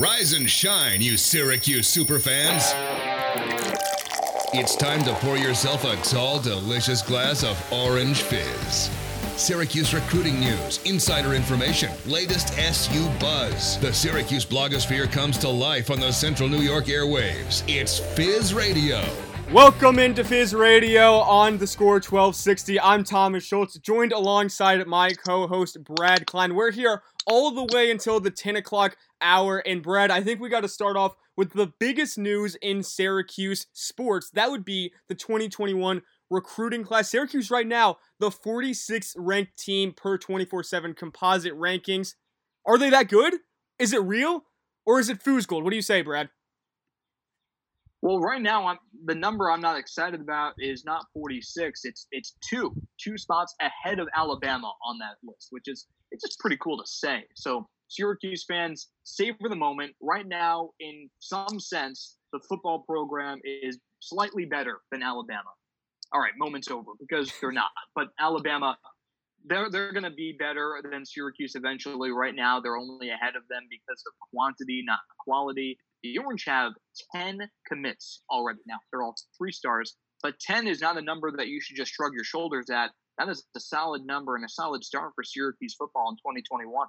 Rise and shine, you Syracuse superfans. It's time to pour yourself a tall, delicious glass of orange fizz. Syracuse recruiting news, insider information, latest SU buzz. The Syracuse blogosphere comes to life on the Central New York airwaves. It's Fizz Radio. Welcome into Fizz Radio on the score 1260. I'm Thomas Schultz, joined alongside my co host Brad Klein. We're here all the way until the 10 o'clock hour. And Brad, I think we got to start off with the biggest news in Syracuse sports. That would be the 2021 recruiting class. Syracuse, right now, the 46th ranked team per 24 7 composite rankings. Are they that good? Is it real? Or is it foosgold? What do you say, Brad? Well, right now, I'm, the number I'm not excited about is not 46. It's it's two, two spots ahead of Alabama on that list, which is it's just pretty cool to say. So Syracuse fans, savor the moment. Right now, in some sense, the football program is slightly better than Alabama. All right, moment's over because they're not. But Alabama, they're they're going to be better than Syracuse eventually. Right now, they're only ahead of them because of quantity, not quality. The Orange have 10 commits already. Now, they're all three stars, but 10 is not a number that you should just shrug your shoulders at. That is a solid number and a solid start for Syracuse football in 2021.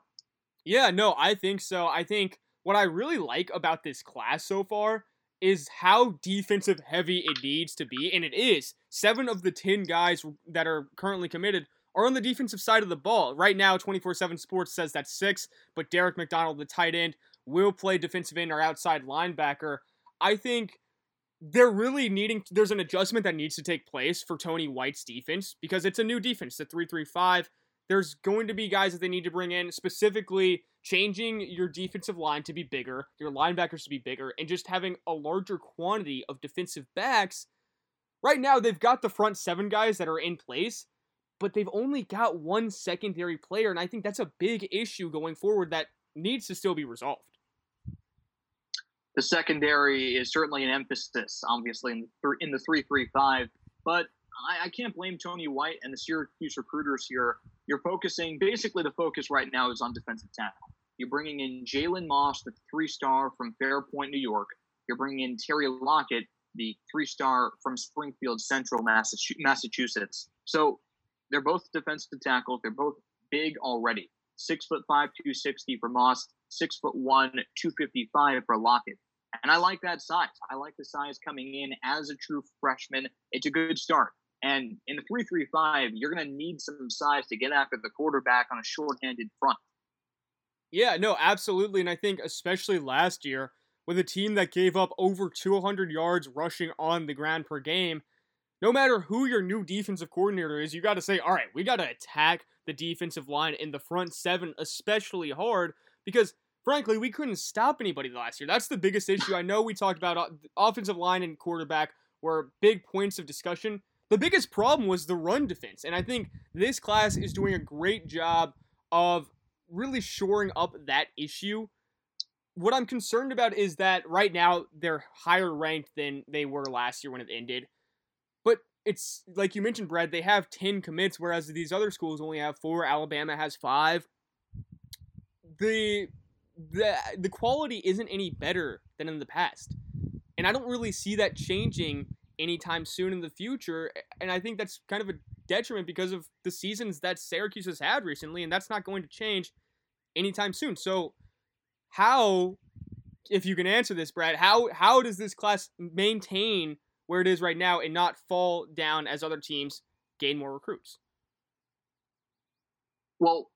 Yeah, no, I think so. I think what I really like about this class so far is how defensive heavy it needs to be, and it is. Seven of the 10 guys that are currently committed are on the defensive side of the ball. Right now, 24 7 Sports says that's six, but Derek McDonald, the tight end, will play defensive end or outside linebacker. I think they're really needing there's an adjustment that needs to take place for Tony White's defense because it's a new defense, the 335. There's going to be guys that they need to bring in, specifically changing your defensive line to be bigger, your linebackers to be bigger, and just having a larger quantity of defensive backs. Right now, they've got the front seven guys that are in place, but they've only got one secondary player, and I think that's a big issue going forward that needs to still be resolved the secondary is certainly an emphasis, obviously, in the, in the 335. But I, I, can't blame Tony White and the Syracuse recruiters here. You're focusing, basically, the focus right now is on defensive tackle. You're bringing in Jalen Moss, the three star from Fairport, New York. You're bringing in Terry Lockett, the three star from Springfield Central, Massachusetts. So they're both defensive tackles. They're both big already. Six foot five, 260 for Moss, six foot one, 255 for Lockett. And I like that size. I like the size coming in as a true freshman. It's a good start. And in the 335, you're going to need some size to get after the quarterback on a short-handed front. Yeah, no, absolutely. And I think especially last year with a team that gave up over 200 yards rushing on the ground per game, no matter who your new defensive coordinator is, you got to say, all right, we got to attack the defensive line in the front seven especially hard because frankly, we couldn't stop anybody last year. That's the biggest issue. I know we talked about offensive line and quarterback were big points of discussion. The biggest problem was the run defense, and I think this class is doing a great job of really shoring up that issue. What I'm concerned about is that right now they're higher ranked than they were last year when it ended. But it's like you mentioned, Brad, they have 10 commits, whereas these other schools only have four. Alabama has five. The the the quality isn't any better than in the past. And I don't really see that changing anytime soon in the future. And I think that's kind of a detriment because of the seasons that Syracuse has had recently, and that's not going to change anytime soon. So how if you can answer this, Brad, how how does this class maintain where it is right now and not fall down as other teams gain more recruits? Well,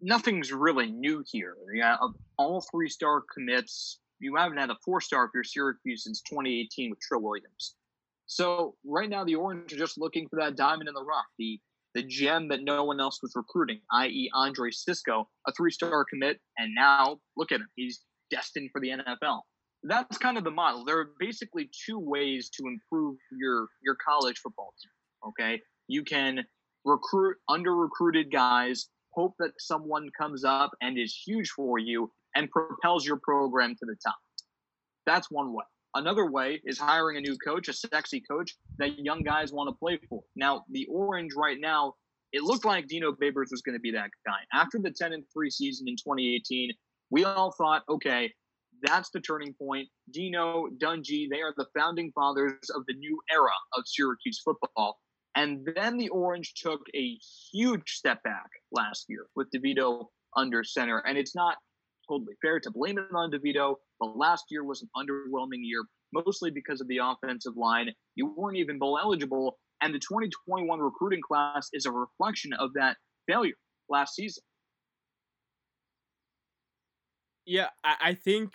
nothing's really new here. Yeah, all three star commits. You haven't had a four star if you're Syracuse since 2018 with Trill Williams. So right now the Orange are just looking for that diamond in the rough, the the gem that no one else was recruiting, i.e. Andre Cisco, a three star commit, and now look at him, he's destined for the NFL. That's kind of the model. There are basically two ways to improve your your college football team. Okay, you can recruit under recruited guys hope that someone comes up and is huge for you and propels your program to the top. That's one way. Another way is hiring a new coach, a sexy coach that young guys want to play for. Now, the Orange right now, it looked like Dino Babers was going to be that guy. After the 10 and 3 season in 2018, we all thought, okay, That's the turning point. Dino, Dungey, they are the founding fathers of the new era of Syracuse football. And then the Orange took a huge step back last year with DeVito under center. And it's not totally fair to blame it on DeVito, but last year was an underwhelming year, mostly because of the offensive line. You weren't even bowl eligible. And the 2021 recruiting class is a reflection of that failure last season. Yeah, I, think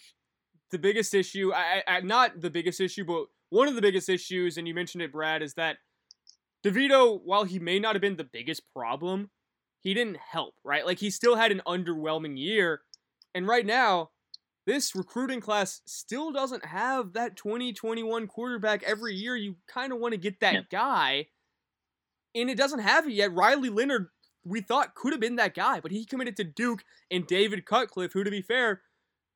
the biggest issue, I, I, not the biggest issue, but one of the biggest issues, and you mentioned it, Brad, is that DeVito, while he may not have been the biggest problem, he didn't help, right? Like he still had an underwhelming year. And right now, this recruiting class still doesn't have that 2021 quarterback every year. You kind of want to get that yeah. guy. And it doesn't have it yet. Riley Leonard, we thought could have been that guy, but he committed to Duke and David Cutcliffe, who, to be fair,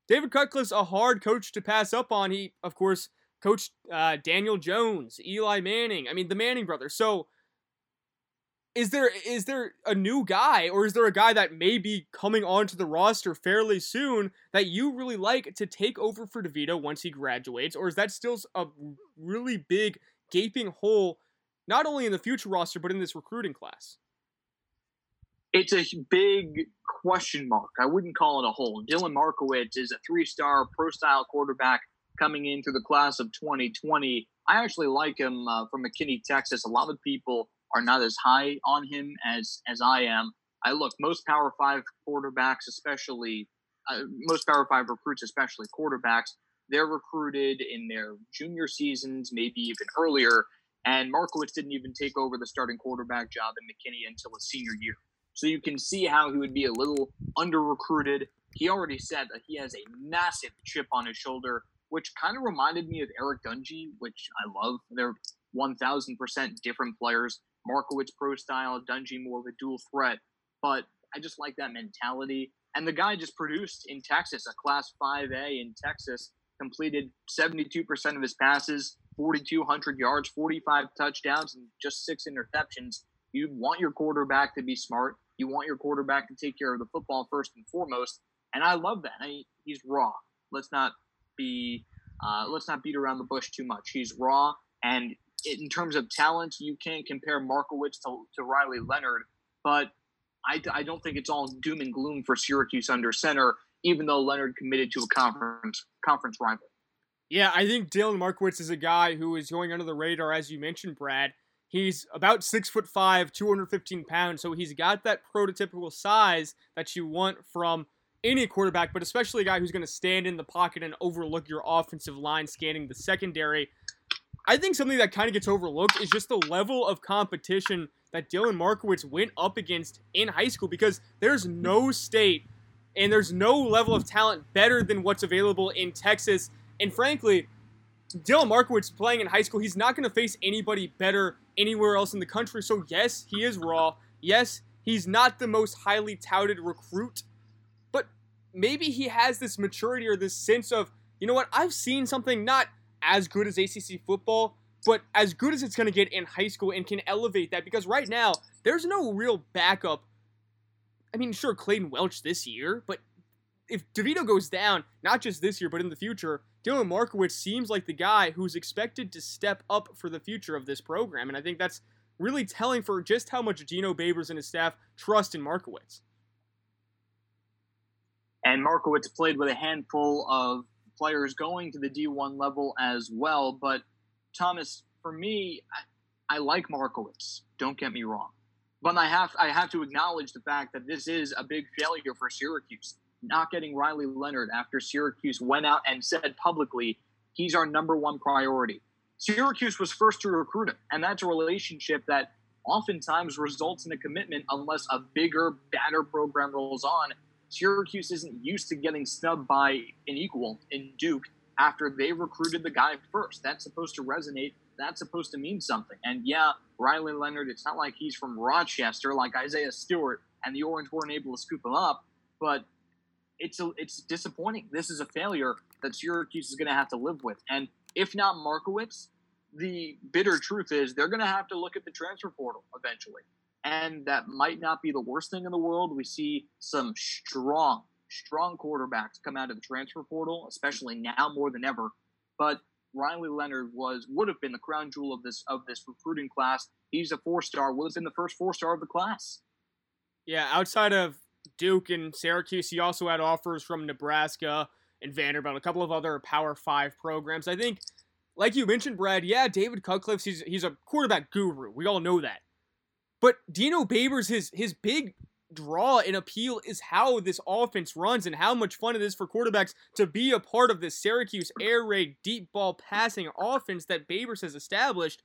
David Cutcliffe's a hard coach to pass up on. He, of course, coached uh, Daniel Jones, Eli Manning. I mean, the Manning brothers. So, is there is there a new guy, or is there a guy that may be coming onto the roster fairly soon that you really like to take over for DeVito once he graduates, or is that still a really big gaping hole, not only in the future roster but in this recruiting class? It's a big question mark. I wouldn't call it a hole. Dylan Markowitz is a three-star pro-style quarterback coming into the class of 2020. I actually like him uh, from McKinney, Texas. A lot of people are not as high on him as as I am. I look most Power Five quarterbacks, especially uh, most Power Five recruits, especially quarterbacks, they're recruited in their junior seasons, maybe even earlier. And Markowitz didn't even take over the starting quarterback job in McKinney until his senior year. So you can see how he would be a little under recruited. He already said that he has a massive chip on his shoulder, which kind of reminded me of Eric Dungey, which I love. They're 1000% different players. Markowitz pro style, Dungey more of a dual threat. But I just like that mentality. And the guy just produced in Texas, a class 5A in Texas, completed 72% of his passes, 4,200 yards, 45 touchdowns, and just six interceptions. You want your quarterback to be smart. You want your quarterback to take care of the football first and foremost. And I love that. I he's raw. Let's not be uh, let's not beat around the bush too much. He's raw, and in terms of talent, you can't compare Markowitz to, to Riley Leonard, but I, I don't think it's all doom and gloom for Syracuse under center, even though Leonard committed to a conference conference rival. Yeah, I think Dylan Markowitz is a guy who is going under the radar, as you mentioned, Brad. He's about six foot five, 215 pounds, so he's got that prototypical size that you want from any quarterback, but especially a guy who's going to stand in the pocket and overlook your offensive line, scanning the secondary. I think something that kind of gets overlooked is just the level of competition that Dylan Markowitz went up against in high school because there's no state and there's no level of talent better than what's available in Texas. And frankly, Dylan Markowitz playing in high school, he's not going to face anybody better anywhere else in the country. So, yes, he is raw. Yes, he's not the most highly touted recruit, but maybe he has this maturity or this sense of, you know what, I've seen something not as good as ACC football, but as good as it's going to get in high school and can elevate that because right now there's no real backup. I mean, sure, Clayton Welch this year, but if DeVito goes down, not just this year, but in the future, Dylan Markowitz seems like the guy who's expected to step up for the future of this program. And I think that's really telling for just how much Dino Babers and his staff trust in Markowitz. And Markowitz played with a handful of players going to the D1 level as well. But Thomas, for me, I, I like Markowitz. Don't get me wrong, but I have I have to acknowledge the fact that this is a big failure for Syracuse. Not getting Riley Leonard after Syracuse went out and said publicly he's our number one priority. Syracuse was first to recruit him, and that's a relationship that oftentimes results in a commitment unless a bigger, badder program rolls on Syracuse isn't used to getting snubbed by an equal in Duke after they recruited the guy first. That's supposed to resonate. That's supposed to mean something. And yeah, Riley Leonard, it's not like he's from Rochester like Isaiah Stewart and the Orange weren't able to scoop him up, but it's a, it's disappointing. This is a failure that Syracuse is going to have to live with. And if not Markowitz, the bitter truth is they're going to have to look at the transfer portal eventually and that might not be the worst thing in the world. We see some strong strong quarterbacks come out of the transfer portal, especially now more than ever. But Riley Leonard was would have been the crown jewel of this of this recruiting class. He's a four star, would have been the first four star of the class. Yeah, outside of Duke and Syracuse, he also had offers from Nebraska and Vanderbilt, a couple of other Power Five programs. I think, like you mentioned, Brad, yeah, David Cutcliffe, he's he's a quarterback guru. We all know that. But Dino Babers, his his big draw and appeal is how this offense runs and how much fun it is for quarterbacks to be a part of this Syracuse air raid deep ball passing offense that Babers has established.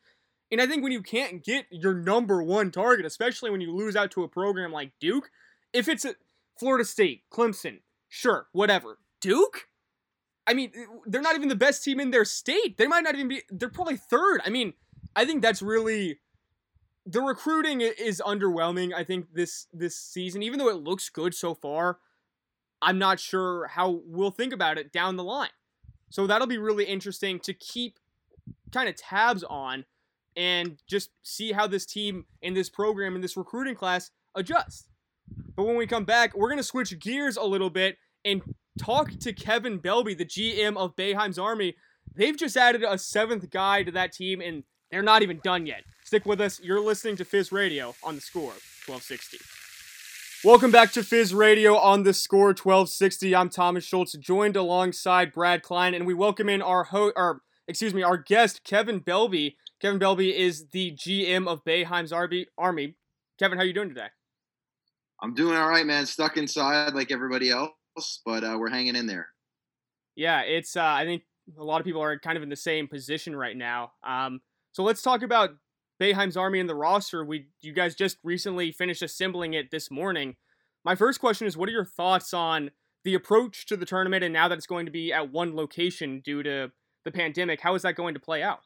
And I think when you can't get your number one target, especially when you lose out to a program like Duke, if it's Florida State, Clemson, sure, whatever. Duke? I mean, they're not even the best team in their state. They might not even be, they're probably third. I mean, I think that's really the recruiting is underwhelming. I think this this season, even though it looks good so far, I'm not sure how we'll think about it down the line. So that'll be really interesting to keep kind of tabs on and just see how this team and this program and this recruiting class adjust. But when we come back, we're going to switch gears a little bit and talk to Kevin Belbey, the GM of Boeheim's Army. They've just added a seventh guy to that team, and they're not even done yet. Stick with us. You're listening to Fizz Radio on the score 1260. Welcome back to Fizz Radio on the score 1260. I'm Thomas Schultz, joined alongside Brad Klein, and we welcome in our ho- or excuse me, our guest Kevin Belbey. Kevin Belbey is the GM of Boeheim's Army. Kevin, how are you doing today? I'm doing all right, man. Stuck inside like everybody else, but uh, we're hanging in there. Yeah, it's. Uh, I think a lot of people are kind of in the same position right now. Um, so let's talk about Boeheim's Army and the roster. We you guys just recently finished assembling it this morning. My first question is, what are your thoughts on the approach to the tournament, and now that it's going to be at one location due to the pandemic, how is that going to play out?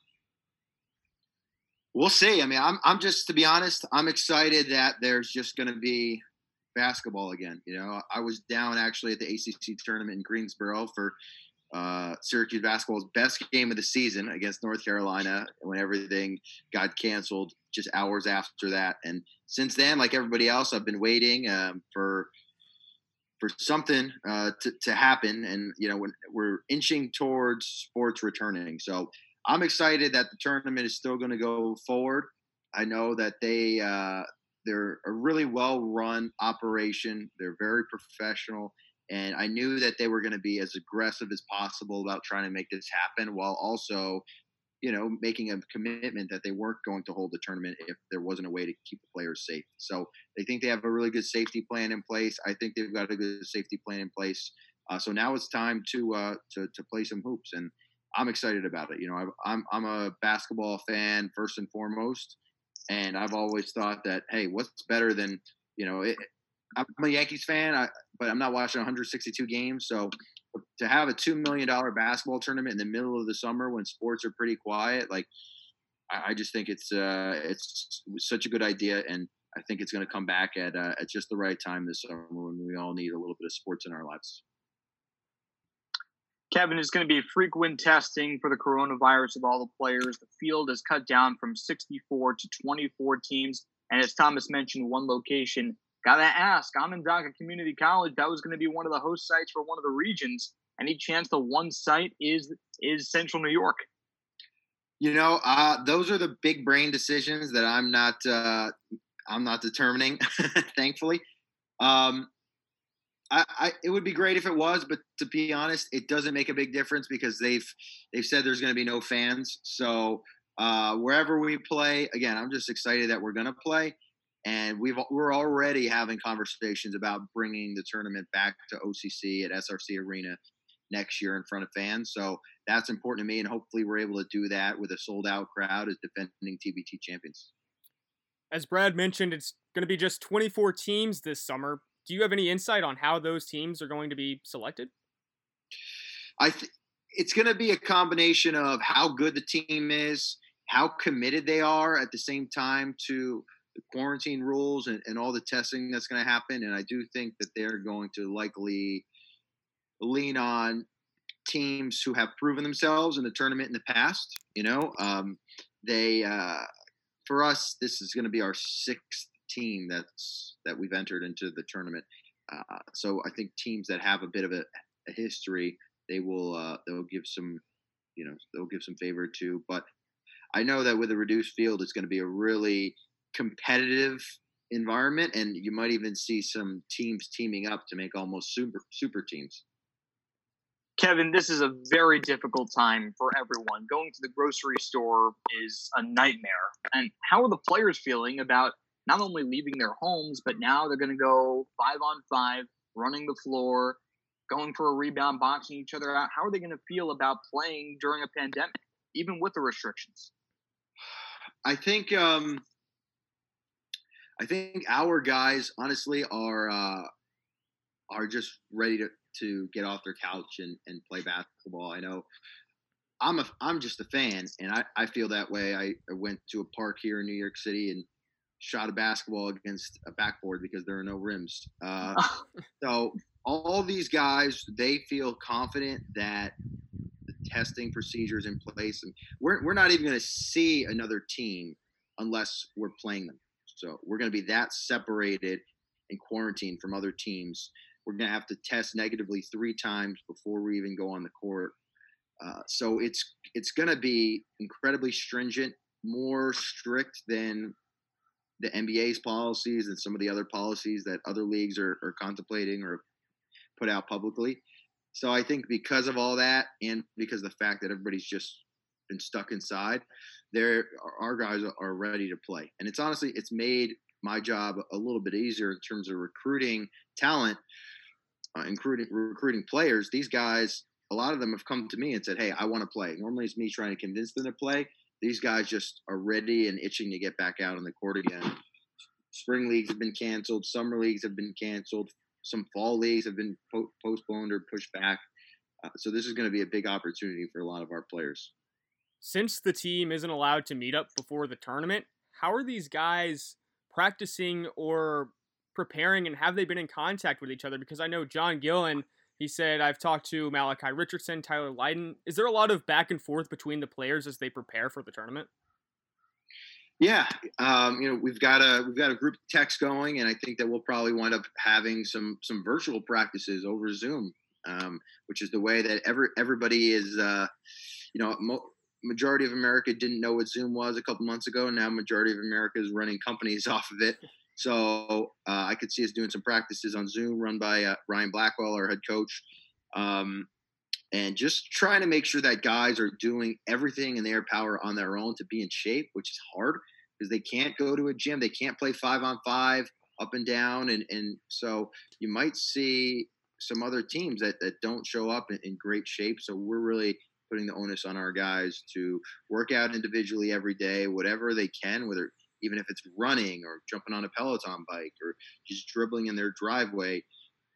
We'll see. I mean, I'm I'm just to be honest, I'm excited that there's just going to be basketball again. You know, I was down actually at the ACC tournament in Greensboro for uh, Syracuse basketball's best game of the season against North Carolina when everything got canceled just hours after that. And since then, like everybody else, I've been waiting um, for for something uh, to, to happen. And you know, when we're inching towards sports returning, so I'm excited that the tournament is still going to go forward. I know that they uh, they're a really well run operation. They're very professional and I knew that they were going to be as aggressive as possible about trying to make this happen while also, you know, making a commitment that they weren't going to hold the tournament if there wasn't a way to keep the players safe. So they think they have a really good safety plan in place. I think they've got a good safety plan in place. Uh, so now it's time to, uh, to to play some hoops, and I'm excited about it. You know, i I'm I'm a basketball fan first and foremost, and I've always thought that hey, what's better than you know it, I'm a Yankees fan, I, but I'm not watching 162 games. So to have a two million dollar basketball tournament in the middle of the summer when sports are pretty quiet, like I, I just think it's uh, it's such a good idea, and I think it's going to come back at uh, at just the right time this summer when we all need a little bit of sports in our lives. Kevin is going to be frequent testing for the coronavirus of all the players. The field is cut down from 64 to 24 teams, and as Thomas mentioned, one location Gotta ask, Onondaga Community College, that was going to be one of the host sites for one of the regions. Any chance the one site is is Central New York? You know, uh, those are the big brain decisions that I'm not uh, I'm not determining. thankfully, um, I, I, it would be great if it was, but to be honest, it doesn't make a big difference because they've they've said there's going to be no fans. So uh, wherever we play, again, I'm just excited that we're going to play and we've we're already having conversations about bringing the tournament back to OCC at SRC Arena next year in front of fans. So that's important to me, and hopefully we're able to do that with a sold out crowd as defending TBT champions. As Brad mentioned, it's going to be just 24 teams this summer. Do you have any insight on how those teams are going to be selected? I th- it's going to be a combination of how good the team is, how committed they are at the same time to quarantine rules and, and all the testing that's going to happen. And I do think that they're going to likely lean on teams who have proven themselves in the tournament in the past. You know, um, they uh, for us this is going to be our sixth team that's that we've entered into the tournament. Uh, so I think teams that have a bit of a, a history, they will uh, they'll give some, you know, they'll give some favor to. But I know that with a reduced field, it's going to be a really competitive environment, and you might even see some teams teaming up to make almost super super teams. Kevin, this is a very difficult time for everyone. Going to the grocery store is a nightmare. And how are the players feeling about not only leaving their homes, but now they're going to go five on five, running the floor, going for a rebound, boxing each other out? How are they going to feel about playing during a pandemic, even with the restrictions? I think um, I think our guys honestly are uh, are just ready to, to get off their couch and, and play basketball. I know I'm a I'm just a fan and I, I feel that way. I, I went to a park here in New York City and shot a basketball against a backboard because there are no rims. Uh, so all these guys, they feel confident that the testing procedures in place, and we're we're not even going to see another team unless we're playing them. So we're going to be that separated and quarantined from other teams. We're going to have to test negatively three times before we even go on the court. Uh, so it's it's going to be incredibly stringent, more strict than the NBA's policies and some of the other policies that other leagues are, are contemplating or put out publicly. So I think because of all that, and because of the fact that everybody's just been stuck inside, there our guys are ready to play. And it's honestly it's made my job a little bit easier in terms of recruiting talent, uh, recruiting recruiting players. These guys, a lot of them have come to me and said, "Hey, I want to play." Normally, it's me trying to convince them to play these guys just are ready and itching to get back out on the court again. Spring leagues have been canceled. Summer leagues have been canceled. Some fall leagues have been po- postponed or pushed back. Uh, so this is going to be a big opportunity for a lot of our players. Since the team isn't allowed to meet up before the tournament, how are these guys practicing or preparing, and have they been in contact with each other? Because I know John Gillen, – he said, I've talked to Malachi Richardson, Tyler Lydon. Is there a lot of back and forth between the players as they prepare for the tournament? Yeah, um, you know we've got a we've got a group text going, and I think that we'll probably wind up having some some virtual practices over Zoom, um, which is the way that every everybody is. Uh, you know, mo- majority of America didn't know what Zoom was a couple months ago. Now, majority of America is running companies off of it. So uh, I could see us doing some practices on Zoom run by uh, Ryan Blackwell, our head coach, um, and just trying to make sure that guys are doing everything in their power on their own to be in shape, which is hard because they can't go to a gym, they can't play five on five up and down, and and so you might see some other teams that that don't show up in, in great shape. So we're really putting the onus on our guys to work out individually every day, whatever they can, whether even if it's running or jumping on a Peloton bike or just dribbling in their driveway,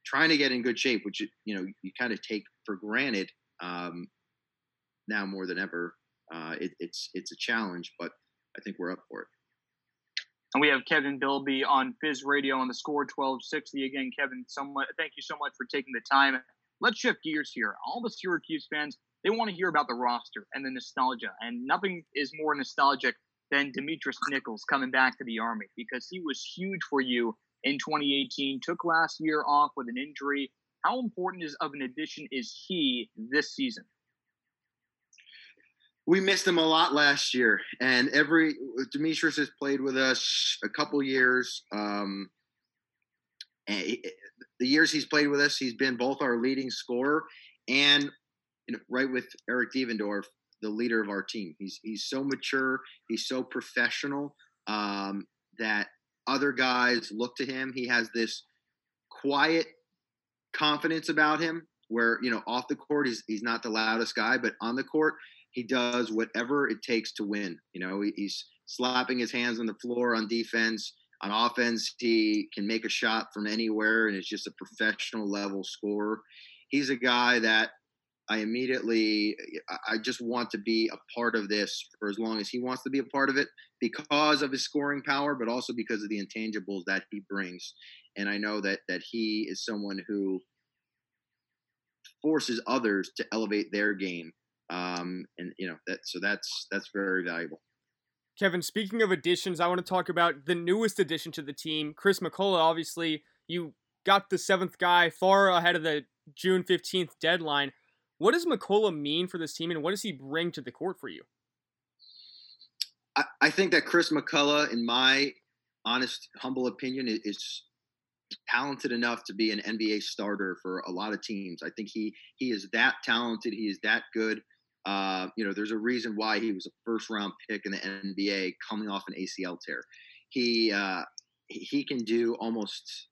trying to get in good shape, which you know you kind of take for granted um, now more than ever. Uh, it, it's it's a challenge, but I think we're up for it. And we have Kevin Belbey on Fizz Radio on the score 1260. Again, Kevin, so much, thank you so much for taking the time. Let's shift gears here. All the Syracuse fans, they want to hear about the roster and the nostalgia. And nothing is more nostalgic than Demetrius Nichols coming back to the Army because he was huge for you in 2018, took last year off with an injury. How important is of an addition is he this season? We missed him a lot last year, and every Demetrius has played with us a couple years. Um, and the years he's played with us, he's been both our leading scorer and you know, right with Eric Devendorf, the leader of our team. He's he's so mature, he's so professional um, that other guys look to him. He has this quiet confidence about him where you know off the court he's he's not the loudest guy, but on the court he does whatever it takes to win. You know, he's slapping his hands on the floor on defense. On offense, he can make a shot from anywhere and is just a professional level scorer. He's a guy that I immediately, I just want to be a part of this for as long as he wants to be a part of it because of his scoring power, but also because of the intangibles that he brings. And I know that that he is someone who forces others to elevate their game. Um, and you know that so that's that's very valuable. Kevin, speaking of additions, I want to talk about the newest addition to the team, Chris McCullough. Obviously, you got the seventh guy far ahead of the June 15th deadline. What does McCullough mean for this team, and what does he bring to the court for you? I, I think that Chris McCullough, in my honest, humble opinion, is talented enough to be an NBA starter for a lot of teams. I think he he is that talented. He is that good. Uh, you know, there's a reason why he was a first round pick in the NBA coming off an ACL tear. He uh, he can do almost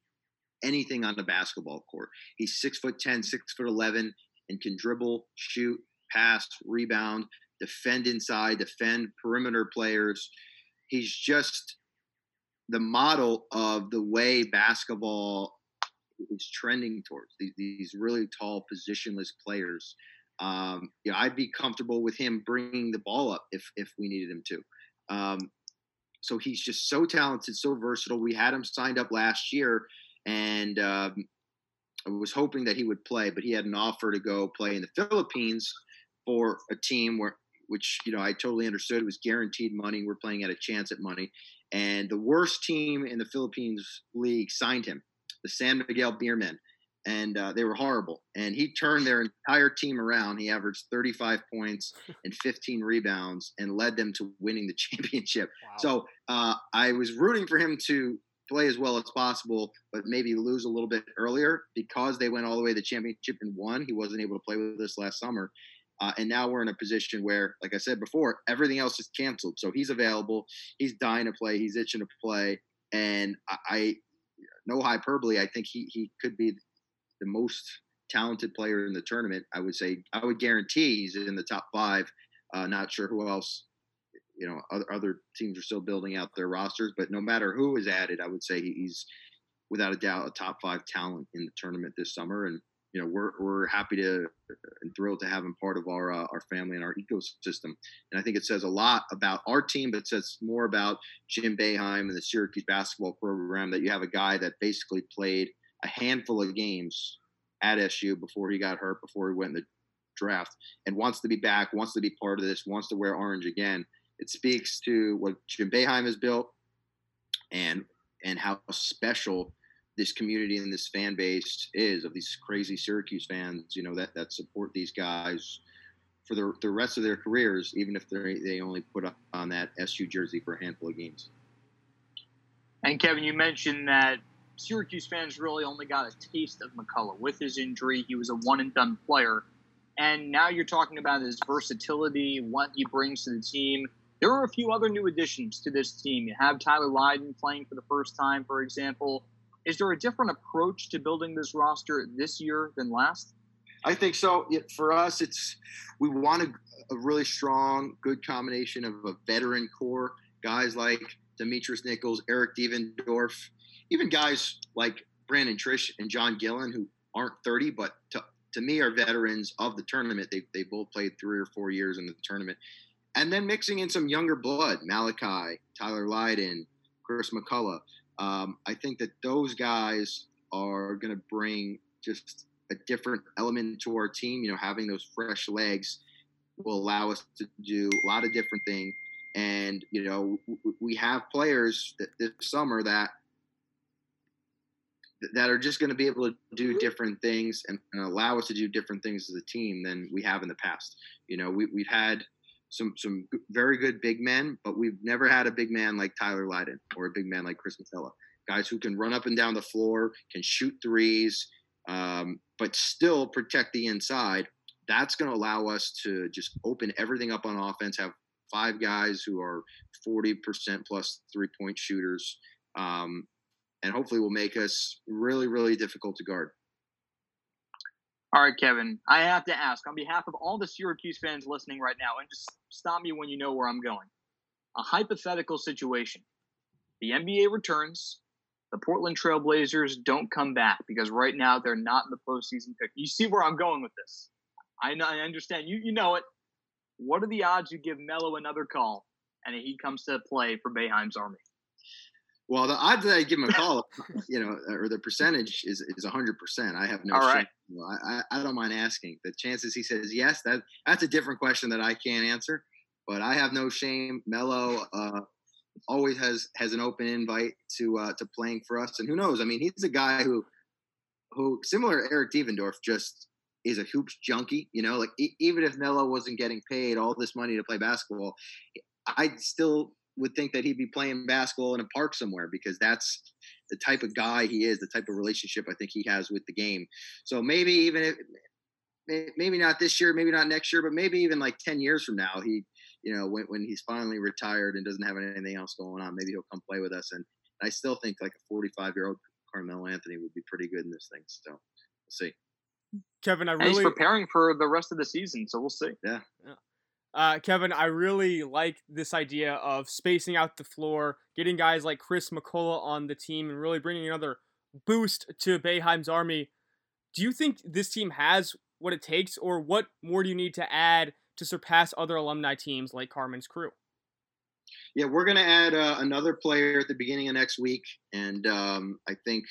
anything on the basketball court. He's six foot ten, six foot eleven, and can dribble, shoot, pass, rebound, defend inside, defend perimeter players. He's just the model of the way basketball is trending towards these, these really tall positionless players. Um, I'd be comfortable with him bringing the ball up if if we needed him to. Um, so he's just so talented, so versatile. We had him signed up last year, and um, I was hoping that he would play, but he had an offer to go play in the Philippines for a team where, which you know, I totally understood it was guaranteed money. We're playing at a chance at money, and the worst team in the Philippines league signed him, the San Miguel Beermen and uh, they were horrible. And he turned their entire team around. He averaged 35 points and 15 rebounds and led them to winning the championship. Wow. So uh, I was rooting for him to play as well as possible, but maybe lose a little bit earlier because they went all the way to the championship and won. He wasn't able to play with us last summer. Uh, and now we're in a position where, like I said before, everything else is canceled. So he's available. He's dying to play. He's itching to play. And I, I no hyperbole, I think he, he could be the most talented player in the tournament. I would say I would guarantee he's in the top five. Uh, not sure who else. You know, other, other teams are still building out their rosters, but no matter who is added, I would say he's without a doubt a top five talent in the tournament this summer. And you know, we're we're happy to and thrilled to have him part of our uh, our family and our ecosystem. And I think it says a lot about our team, but it says more about Jim Boeheim and the Syracuse basketball program that you have a guy that basically played a handful of games at SU before he got hurt, before he went in the draft, and wants to be back, wants to be part of this, wants to wear orange again. It speaks to what Jim Boeheim has built, and and how special this community and this fan base is of these crazy Syracuse fans. You know that that support these guys for the the rest of their careers, even if they they only put up on that SU jersey for a handful of games. And Kevin, you mentioned that Syracuse fans really only got a taste of McCullough. With his injury, he was a one and done player. And now you're talking about his versatility, what he brings to the team. There are a few other new additions to this team. You have Tyler Lydon playing for the first time, for example. Is there a different approach to building this roster this year than last? I think so. For us, it's we want a, a really strong, good combination of a veteran core, guys like Demetrius Nichols, Eric Devendorf, even guys like Brandon Triche and John Gillen, who aren't 30, but to, to me are veterans of the tournament. They, they both played three or four years in the tournament. And then mixing in some younger blood, Malachi, Tyler Lydon, Chris McCullough. Um, I think that those guys are going to bring just a different element to our team. You know, having those fresh legs will allow us to do a lot of different things. And, you know, we have players that this summer that that are just going to be able to do mm-hmm. different things and, and, allow us to do different things as a team than we have in the past. You know, we, we've had some some very good big men, but we've never had a big man like Tyler Lydon or a big man like Chris McCullough. Guys who can run up and down the floor, can shoot threes, um, but still protect the inside. That's going to allow us to just open everything up on offense. Have five guys who are 40% plus three point shooters. Um, and hopefully will make us really, really difficult to guard. All right, Kevin, I have to ask on behalf of all the Syracuse fans listening right now, and just stop me when you know where I'm going. A hypothetical situation. The NBA returns, the Portland Trailblazers don't come back because right now they're not in the postseason pick. You see where I'm going with this. I know I understand. You you know it. What are the odds you give Melo another call and he comes to play for Boeheim's Army? Well, the odds that I give him a call, you know, or the percentage is is hundred percent. I have no. All right. I, I don't mind asking. The chances he says yes, that that's a different question that I can't answer. But I have no shame. Melo uh, always has has an open invite to uh, to playing for us, and who knows? I mean, he's a guy who who similar to Eric Devendorf, just is a hoops junkie. You know, like e- even if Melo wasn't getting paid all this money to play basketball, I still would think that he'd be playing basketball in a park somewhere because that's the type of guy he is, the type of relationship I think he has with the game. So maybe even if maybe not this year, maybe not next year, but maybe even like 10 years from now, he, you know, when, when he's finally retired and doesn't have anything else going on, maybe he'll come play with us. And I still think like a 45 year old Carmelo Anthony would be pretty good in this thing. So we'll see. Kevin, I really and he's preparing for the rest of the season, so we'll see. Yeah. yeah. Uh, Kevin, I really like this idea of spacing out the floor, getting guys like Chris McCullough on the team, and really bringing another boost to Boeheim's army. Do you think this team has what it takes, or what more do you need to add to surpass other alumni teams like Carmen's crew? Yeah, we're going to add uh, another player at the beginning of next week, and um, I think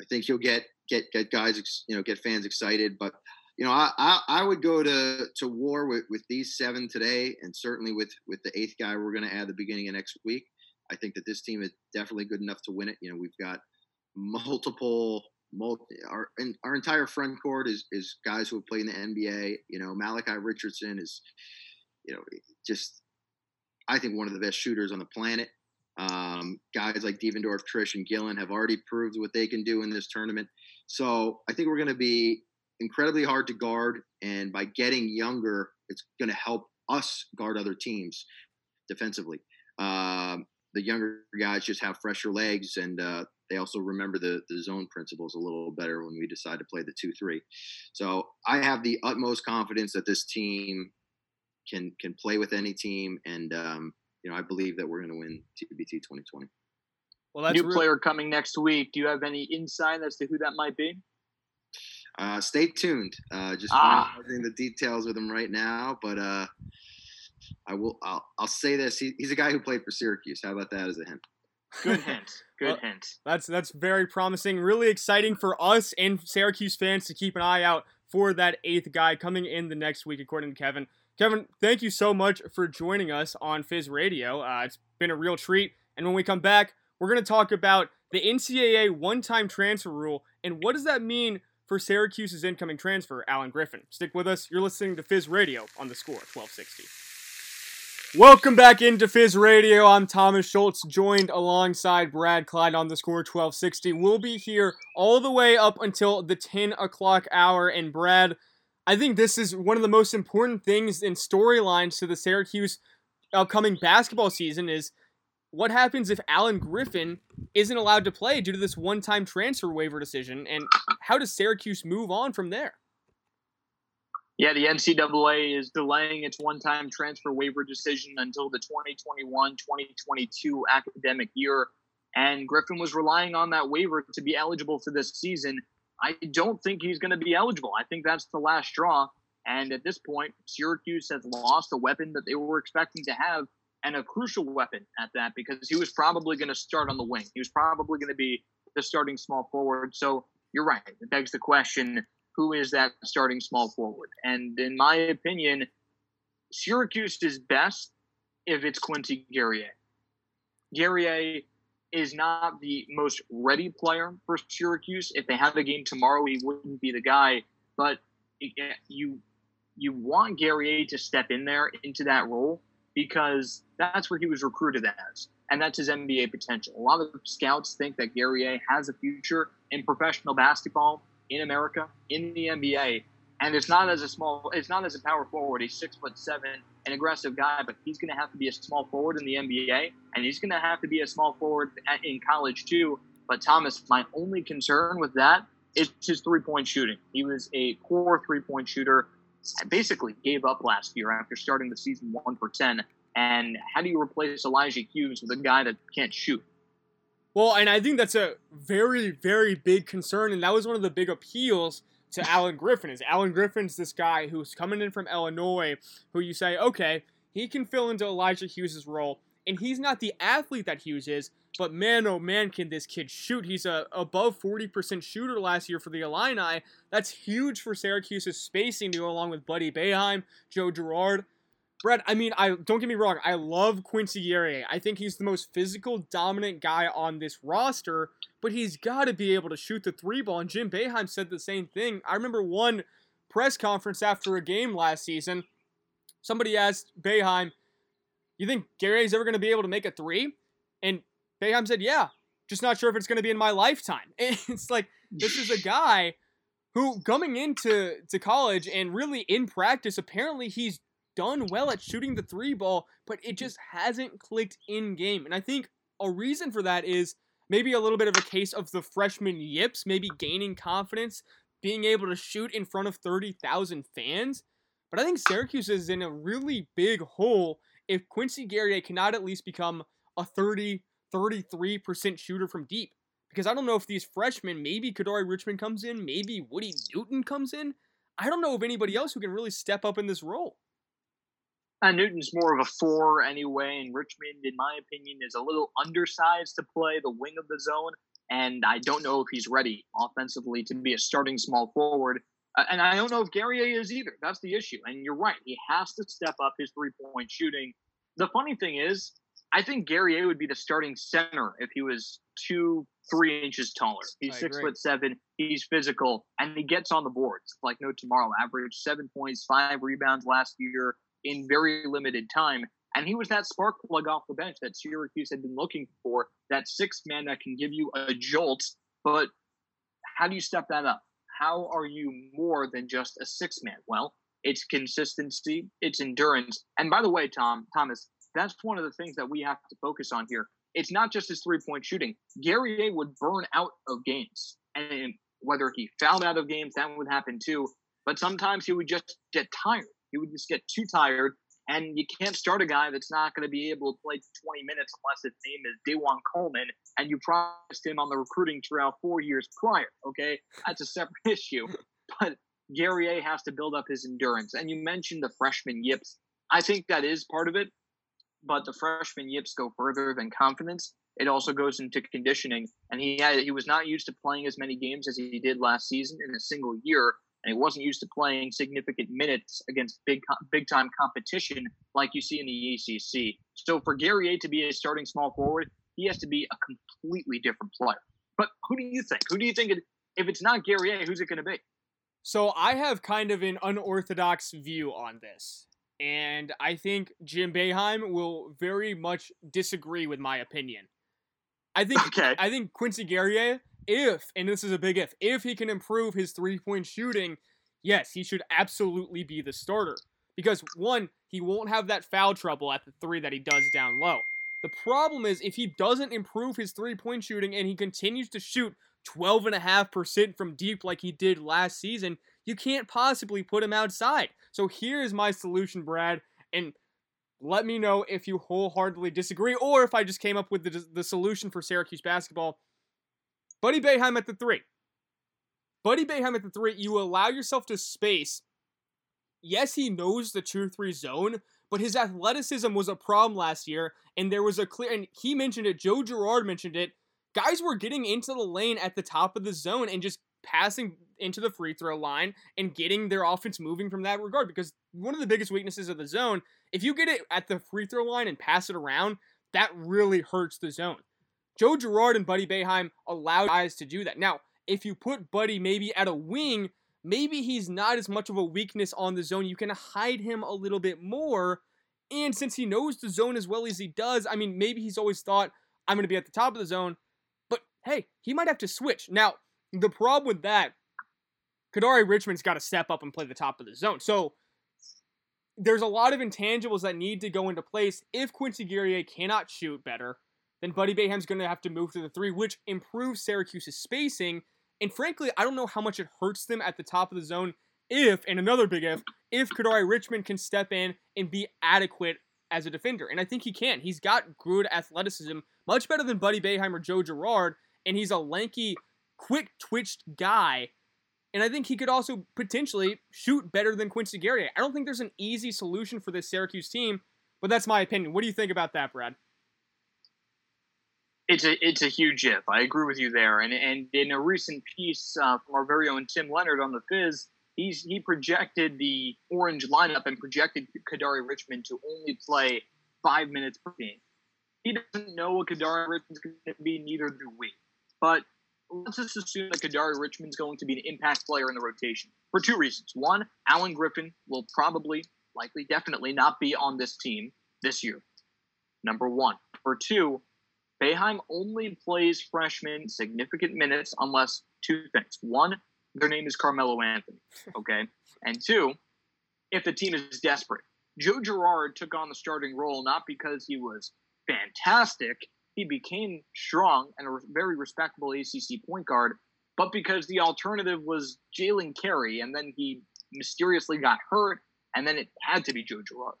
I think you'll get get get guys, you know, get fans excited. But you know, I, I, I would go to to war with with these seven today, and certainly with with the eighth guy we're going to add the beginning of next week. I think that this team is definitely good enough to win it. You know, we've got multiple multi, our our entire front court is is guys who have played in the NBA. You know, Malachi Richardson is, you know, just I think one of the best shooters on the planet. Um, guys like Devendorf, Triche, and Gillen have already proved what they can do in this tournament. So I think we're going to be incredibly hard to guard, and by getting younger, it's going to help us guard other teams defensively. Um, the younger guys just have fresher legs, and uh, they also remember the, the zone principles a little better when we decide to play the 2 3. So I have the utmost confidence that this team can can play with any team, and um, you know I believe that we're going to win TBT 2020. Well, that's new really- player coming next week. Do you have any insight as to who that might be? Uh, stay tuned. Uh, just ah. finalizing the details with him right now, but uh, I will. I'll, I'll say this: he, he's a guy who played for Syracuse. How about that as a hint? Good hint. Good well, hint. That's that's very promising. Really exciting for us and Syracuse fans to keep an eye out for that eighth guy coming in the next week, according to Kevin. Kevin, thank you so much for joining us on Fizz Radio. Uh, it's been a real treat. And when we come back, we're going to talk about the NCAA one-time transfer rule and what does that mean for Syracuse's incoming transfer, Alan Griffin. Stick with us. You're listening to Fizz Radio on the Score 1260. Welcome back into Fizz Radio. I'm Thomas Schultz, joined alongside Brad Klein on the score 1260. We'll be here all the way up until the 10 o'clock hour. And Brad, I think this is one of the most important things in storylines to the Syracuse upcoming basketball season is what happens if Alan Griffin isn't allowed to play due to this one-time transfer waiver decision, and how does Syracuse move on from there? Yeah, the NCAA is delaying its one time transfer waiver decision until the 2021 2022 academic year. And Griffin was relying on that waiver to be eligible for this season. I don't think he's going to be eligible. I think that's the last straw. And at this point, Syracuse has lost a weapon that they were expecting to have and a crucial weapon at that because he was probably going to start on the wing. He was probably going to be the starting small forward. So you're right. It begs the question who is that starting small forward? And in my opinion, Syracuse is best if it's Quincy Guerrier. Guerrier is not the most ready player for Syracuse. If they have a game tomorrow, he wouldn't be the guy. But you you want Guerrier to step in there into that role because that's where he was recruited as, and that's his NBA potential. A lot of scouts think that Guerrier has a future in professional basketball, in America in the NBA, and it's not as a small, it's not as a power forward. He's six foot seven, an aggressive guy, but he's going to have to be a small forward in the NBA, and he's going to have to be a small forward in college too. But Thomas, my only concern with that is his three point shooting. He was a poor three point shooter. Basically, gave up last year after starting the season one for ten. And how do you replace Elijah Hughes with a guy that can't shoot? Well, and I think that's a very, very big concern, and that was one of the big appeals to Alan Griffin. Is Alan Griffin's this guy who's coming in from Illinois, who you say, okay, he can fill into Elijah Hughes's role, and he's not the athlete that Hughes is, but man, oh man, can this kid shoot? He's a above 40% shooter last year for the Illini. That's huge for Syracuse's spacing to go along with Buddy Boeheim, Joe Girard. Brett, I mean, I don't get me wrong. I love Quincy Guerrier. I think he's the most physical, dominant guy on this roster, but he's got to be able to shoot the three ball. And Jim Boeheim said the same thing. I remember one press conference after a game last season. Somebody asked Boeheim, "You think Guerrier's ever going to be able to make a three? And Boeheim said, "Yeah, just not sure if it's going to be in my lifetime." And it's like this is a guy who coming into to college and really in practice, apparently he's done well at shooting the three ball, but it just hasn't clicked in game. And I think a reason for that is maybe a little bit of a case of the freshman yips, maybe gaining confidence, being able to shoot in front of 30,000 fans. But I think Syracuse is in a really big hole if Quincy Guerrier cannot at least become a 30, 33% shooter from deep. Because I don't know if these freshmen, maybe Kadary Richmond comes in, maybe Woody Newton comes in. I don't know of anybody else who can really step up in this role. Uh, Newton's more of a four anyway, and Richmond, in my opinion, is a little undersized to play the wing of the zone. And I don't know if he's ready offensively to be a starting small forward. Uh, and I don't know if Guerrier is either. That's the issue. And you're right. He has to step up his three point shooting. The funny thing is, I think Guerrier would be the starting center if he was two, three inches taller. He's six foot seven. He's physical, and he gets on the boards like no tomorrow. Average seven points, five rebounds last year in very limited time. And he was that spark plug off the bench that Syracuse had been looking for, that sixth man that can give you a jolt. But how do you step that up? How are you more than just a six man? Well, it's consistency, it's endurance. And by the way, Tom, Thomas, that's one of the things that we have to focus on here. It's not just his three point shooting. Gary Guerrier would burn out of games. And whether he fouled out of games, that would happen too. But sometimes he would just get tired. He would just get too tired. And you can't start a guy that's not going to be able to play 20 minutes unless his name is DaJuan Coleman and you promised him on the recruiting trail four years prior. Okay, that's a separate issue. But Guerrier has to build up his endurance. And you mentioned the freshman yips. I think that is part of it, but the freshman yips go further than confidence. It also goes into conditioning, and he had he was not used to playing as many games as he did last season in a single year and he wasn't used to playing significant minutes against big big time competition like you see in the ACC. So for Guerrier to be a starting small forward, he has to be a completely different player. But who do you think? Who do you think? It, if it's not Guerrier, who's it going to be? So I have kind of an unorthodox view on this. And I think Jim Boeheim will very much disagree with my opinion. I think okay. I think Quincy Guerrier if, and this is a big if, if he can improve his three point shooting, yes, he should absolutely be the starter. Because one, he won't have that foul trouble at the three that he does down low. The problem is if he doesn't improve his three point shooting and he continues to shoot 12.5% from deep like he did last season, you can't possibly put him outside. So here's my solution, Brad, and let me know if you wholeheartedly disagree or if I just came up with the, the solution for Syracuse basketball Buddy Boeheim at the three. Buddy Boeheim at the three, you allow yourself to space. Yes, he knows the 2 3 zone, but his athleticism was a problem last year, and there was a clear, and he mentioned it, Joe Girard mentioned it. Guys were getting into the lane at the top of the zone and just passing into the free throw line and getting their offense moving from that regard because one of the biggest weaknesses of the zone, if you get it at the free throw line and pass it around, that really hurts the zone. Joe Girard and Buddy Boeheim allowed guys to do that. Now, if you put Buddy maybe at a wing, maybe he's not as much of a weakness on the zone. You can hide him a little bit more. And since he knows the zone as well as he does, I mean, maybe he's always thought, I'm going to be at the top of the zone. But hey, he might have to switch. Now, the problem with that, Kadary Richmond's got to step up and play the top of the zone. So there's a lot of intangibles that need to go into place if Quincy Guerrier cannot shoot better then Buddy Boeheim's going to have to move to the three, which improves Syracuse's spacing. And frankly, I don't know how much it hurts them at the top of the zone if, and another big if, if Kadary Richmond can step in and be adequate as a defender. And I think he can. He's got good athleticism, much better than Buddy Boeheim or Joe Girard, and he's a lanky, quick twitched guy. And I think he could also potentially shoot better than Quincy Guerrier. I don't think there's an easy solution for this Syracuse team, but that's my opinion. What do you think about that, Brad? It's a it's a huge if. I agree with you there. And and in a recent piece uh, from our very own Tim Leonard on the Fizz, he's he projected the orange lineup and projected Kadary Richmond to only play five minutes per game. He doesn't know what Kadary Richmond's going to be, neither do we. But let's just assume that Kadary Richmond's going to be an impact player in the rotation for two reasons. One, Alan Griffin will probably, likely, definitely not be on this team this year. Number one. For two, Boeheim only plays freshmen significant minutes unless two things. One, their name is Carmelo Anthony. Okay. and two, if the team is desperate. Joe Girard took on the starting role not because he was fantastic, he became strong and a very respectable ACC point guard, but because the alternative was Jalen Carey, and then he mysteriously got hurt, and then it had to be Joe Girard.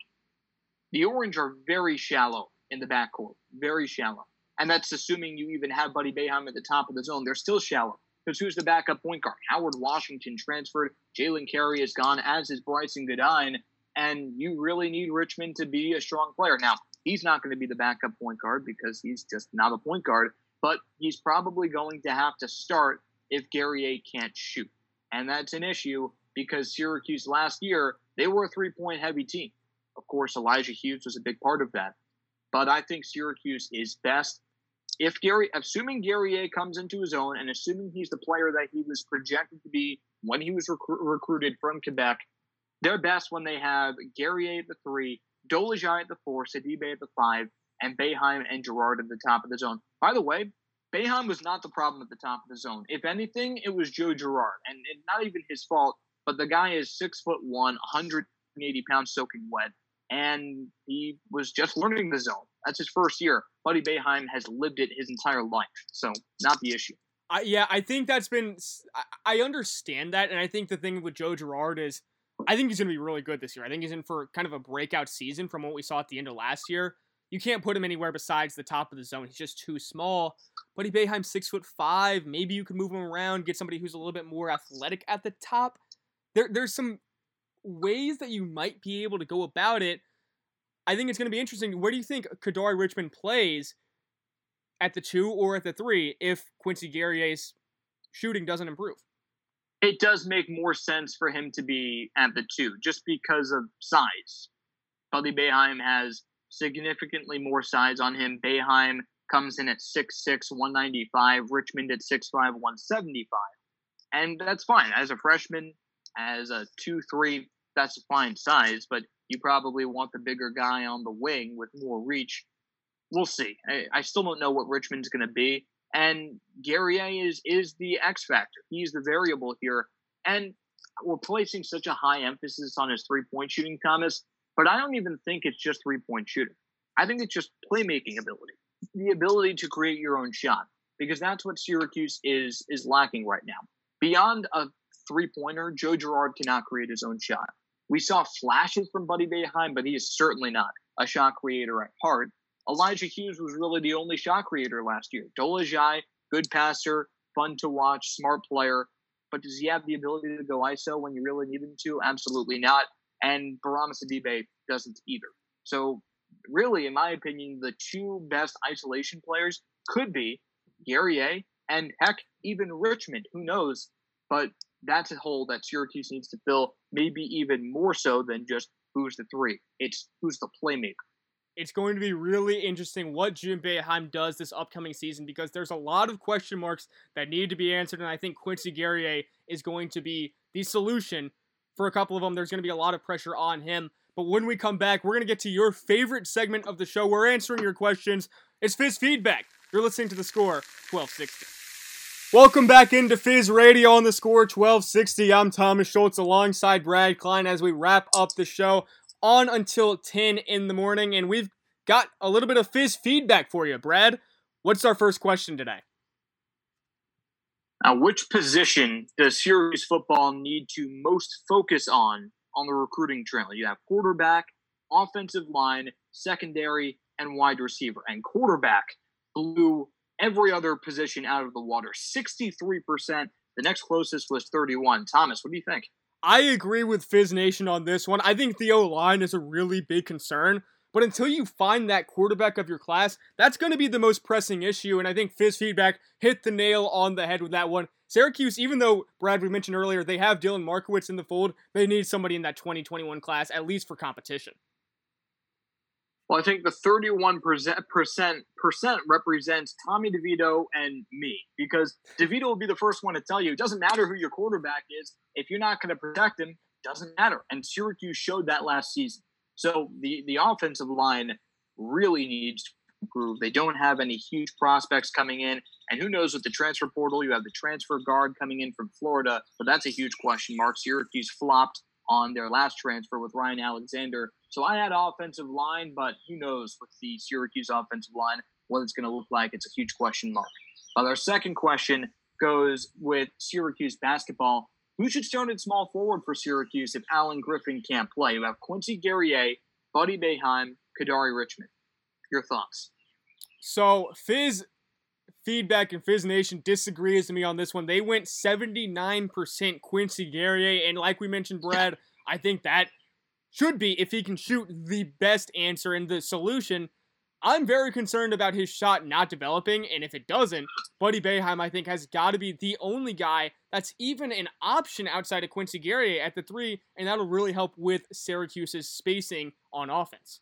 The Orange are very shallow in the backcourt, very shallow. And that's assuming you even have Buddy Boeheim at the top of the zone. They're still shallow. Because who's the backup point guard? Howard Washington transferred. Jalen Carey is gone, as is Brycen Goodine. And you really need Richmond to be a strong player. Now, he's not going to be the backup point guard because he's just not a point guard, but he's probably going to have to start if Guerrier can't shoot. And that's an issue because Syracuse last year, they were a three point heavy team. Of course, Elijah Hughes was a big part of that. But I think Syracuse is best if Gary, assuming Guerrier comes into his own and assuming he's the player that he was projected to be when he was recruited from Quebec, they're best when they have Guerrier at the three, Dolezaj at the four, Sidibe at the five, and Boeheim and Girard at the top of the zone. By the way, Boeheim was not the problem at the top of the zone. If anything, it was Joe Girard, and not even his fault. But the guy is six foot one, 180 pounds soaking wet, and he was just learning the zone. That's his first year. Buddy Boeheim has lived it his entire life, so not the issue. Uh, yeah, I think that's been. I understand that, and I think the thing with Joe Girard is, I think he's going to be really good this year. I think he's in for kind of a breakout season from what we saw at the end of last year. You can't put him anywhere besides the top of the zone. He's just too small. Buddy Boeheim, six foot five. Maybe you can move him around, get somebody who's a little bit more athletic at the top. There, there's some ways that you might be able to go about it. I think it's going to be interesting. Where do you think Kadary Richmond plays at the two or at the three if Quincy Guerrier's shooting doesn't improve? It does make more sense for him to be at the two just because of size. Buddy Boeheim has significantly more size on him. Boeheim comes in at 6'6, 195, Richmond at 6'5, 175. And that's fine. As a freshman, as a 2 3, that's a fine size, but you probably want the bigger guy on the wing with more reach. We'll see. I, I still don't know what Richmond's going to be. And Guerrier is is the X factor. He's the variable here. And we're placing such a high emphasis on his three point shooting, Thomas. But I don't even think it's just three point shooting. I think it's just playmaking ability, the ability to create your own shot, because that's what Syracuse is is lacking right now. Beyond a three pointer, Joe Girard cannot create his own shot. We saw flashes from Buddy Boeheim, but he is certainly not a shot creator at heart. Elijah Hughes was really the only shot creator last year. Dolezaj, good passer, fun to watch, smart player, but does he have the ability to go ISO when you really need him to? Absolutely not. And Bourama Sidibe doesn't either. So, really, in my opinion, the two best isolation players could be Guerrier and heck, even Richmond. Who knows? But that's a hole that Syracuse needs to fill, maybe even more so than just who's the three. It's who's the playmaker. It's going to be really interesting what Jim Boeheim does this upcoming season because there's a lot of question marks that need to be answered, and I think Quincy Guerrier is going to be the solution for a couple of them. There's going to be a lot of pressure on him. But when we come back, we're going to get to your favorite segment of the show. We're answering your questions. It's Fizz Feedback. You're listening to the score 1260. Welcome back into Fizz Radio on the score 1260. I'm Thomas Schultz alongside Brad Klein as we wrap up the show on until 10 in the morning. And we've got a little bit of Fizz feedback for you. Brad, what's our first question today? Now, which position does Syracuse football need to most focus on on the recruiting trail? You have quarterback, offensive line, secondary, and wide receiver. And quarterback blew every other position out of the water. 63%. The next closest was 31. Thomas, what do you think? I agree with Fizz Nation on this one. I think the O line is a really big concern. But until you find that quarterback of your class, that's going to be the most pressing issue. And I think Fizz Feedback hit the nail on the head with that one. Syracuse, even though Brad we mentioned earlier, they have Dylan Markowitz in the fold, they need somebody in that 2021 class at least for competition. Well, I think the 31 percent percent represents Tommy DeVito and me because DeVito will be the first one to tell you it doesn't matter who your quarterback is if you're not going to protect him, doesn't matter. And Syracuse showed that last season. So the the offensive line really needs to improve. They don't have any huge prospects coming in, and who knows with the transfer portal? You have the transfer guard coming in from Florida, but that's a huge question mark. Syracuse flopped on their last transfer with Ryan Alexander. So I had offensive line, but who knows with the Syracuse offensive line what it's going to look like. It's a huge question mark. But our second question goes with Syracuse basketball. Who should start at small forward for Syracuse if Alan Griffin can't play? You have Quincy Guerrier, Buddy Boeheim, Kadary Richmond. Your thoughts? So Fizz feedback and Fizz Nation disagrees with me on this one. They went 79% Quincy Guerrier, and like we mentioned, Brad, I think that should be if he can shoot the best answer and the solution. I'm very concerned about his shot not developing, and if it doesn't, Buddy Boeheim, I think, has got to be the only guy that's even an option outside of Quincy Guerrier at the three, and that'll really help with Syracuse's spacing on offense.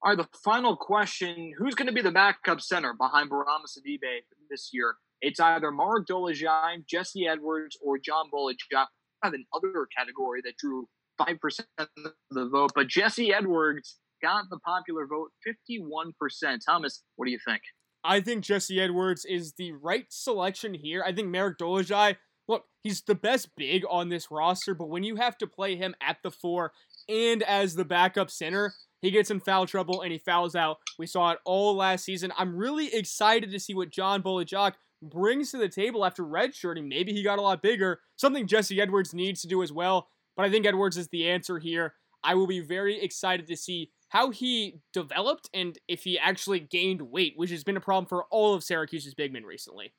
All right, the final question Who's going to be the backup center behind Bourama Sidibe this year? It's either Mark Dolezaj, Jesse Edwards, or John Bol Ajak. Of another category that drew 5% of the vote, but Jesse Edwards got the popular vote 51%. Thomas, what do you think? I think Jesse Edwards is the right selection here. I think Marek Dolezaj, look, he's the best big on this roster, but when you have to play him at the four and as the backup center, he gets in foul trouble and he fouls out. We saw it all last season. I'm really excited to see what John Bol Ajak brings to the table after redshirting. Maybe he got a lot bigger, something Jesse Edwards needs to do as well. But I think Edwards is the answer here. I will be very excited to see how he developed and if he actually gained weight, which has been a problem for all of Syracuse's big men recently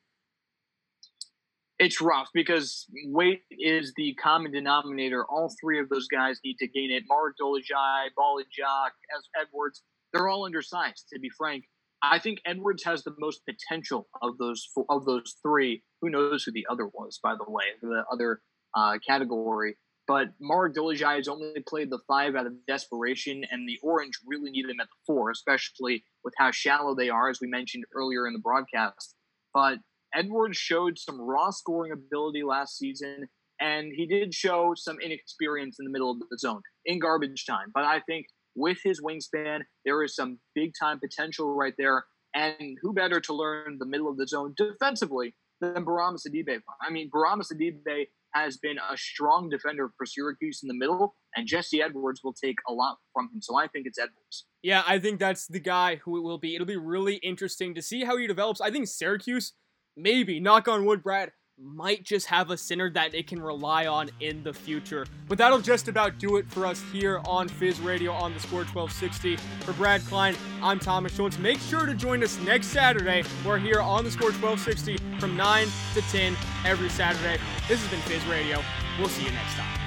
it's rough because weight is the common denominator. All three of those guys need to gain it. Mark Jock, as Edwards, they're all undersized. To be frank, I think Edwards has the most potential of those of those three. Who knows who the other was, by the way, the other uh, category. But Mark Dolezaj has only played the five out of desperation, and the Orange really need him at the four, especially with how shallow they are, as we mentioned earlier in the broadcast. But Edwards showed some raw scoring ability last season, and he did show some inexperience in the middle of the zone in garbage time. But I think with his wingspan, there is some big time potential right there. And who better to learn the middle of the zone defensively than Bourama Sidibe? I mean, Bourama Sidibe has been a strong defender for Syracuse in the middle, and Jesse Edwards will take a lot from him. So I think it's Edwards. Yeah, I think that's the guy who it will be. It'll be really interesting to see how he develops. I think Syracuse maybe, knock on wood, Brad, might just have a center that it can rely on in the future. But that'll just about do it for us here on Fizz Radio on the Score 1260. For Brad Klein, I'm Thomas Schultz. Make sure to join us next Saturday. We're here on the Score 1260 from 9 to 10 every Saturday. This has been Fizz Radio. We'll see you next time.